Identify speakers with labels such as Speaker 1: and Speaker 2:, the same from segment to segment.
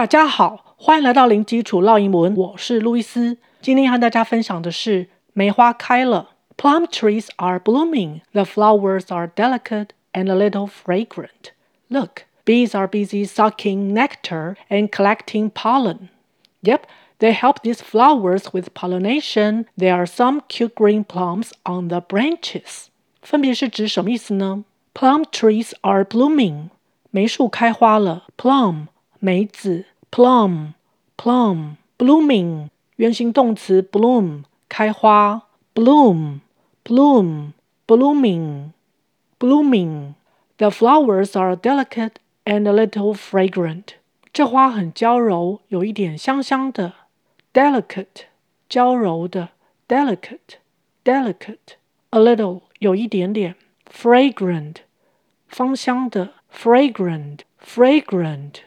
Speaker 1: 大家好，欢迎来到零基础溜英文，我是路易斯。今天和大家分享的是梅花开了，Plum trees are blooming. The flowers are delicate and a little fragrant. Look, bees are busy sucking nectar and collecting pollen. Yep. They help these flowers with pollination. There are some cute green plums on the branches. 分别是指什么意思呢？Plum trees are blooming. 梅树开花了。Plum 梅子 ，plum，plum，blooming 原形动词 bloom 开花，bloom，bloom，blooming，blooming。The flowers are delicate and a little fragrant。这花很娇柔，有一点香香的，delicate，娇柔的，delicate，delicate。A little 有一点点，fragrant，芳香的。fragrant, fragrant.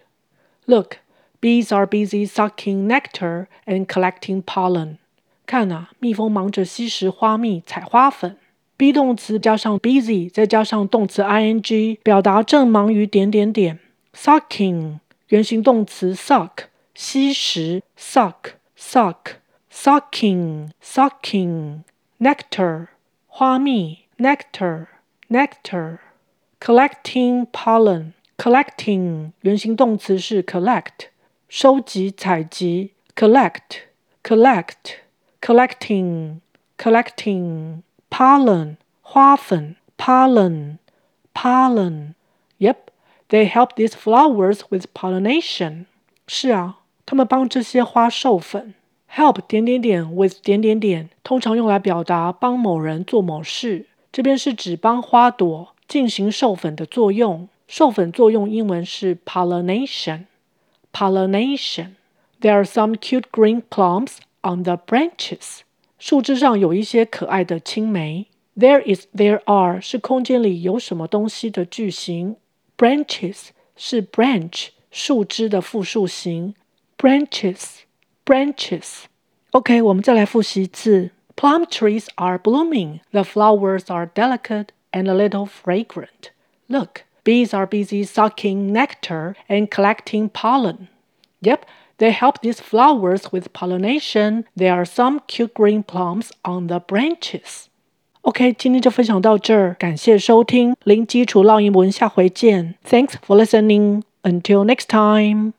Speaker 1: Look, bees are busy sucking nectar and collecting pollen. 看啊，蜜蜂忙着吸食花蜜、采花粉。be 动词加上 busy，再加上动词 ing，表达正忙于点点点。sucking 原形动词 suck，吸食 suck，suck，sucking，sucking。nectar 花蜜 nectar，nectar。collecting pollen。collecting 原形动词是 collect， 收集、采集。collect collect collecting collecting pollen 花粉 pollen pollen yep they help these flowers with pollination 是啊，他们帮这些花授粉。help 点点点 with 点点点，通常用来表达帮某人做某事，这边是指帮花朵进行授粉的作用。授粉作用英文是 pollination。pollination。There are some cute green plums on the branches。树枝上有一些可爱的青梅。There is, there are 是空间里有什么东西的句型。Branches 是 branch 树枝的复数形。Branches, branches。OK，我们再来复习一次。Plum trees are blooming. The flowers are delicate and a little fragrant. Look, bees are busy sucking nectar and collecting pollen. Yep, they help these flowers with pollination. There are some cute green plums on the branches. OK，今天就分享到这儿，感谢收听零基础溜英文，下回见。Thanks for listening. Until next time.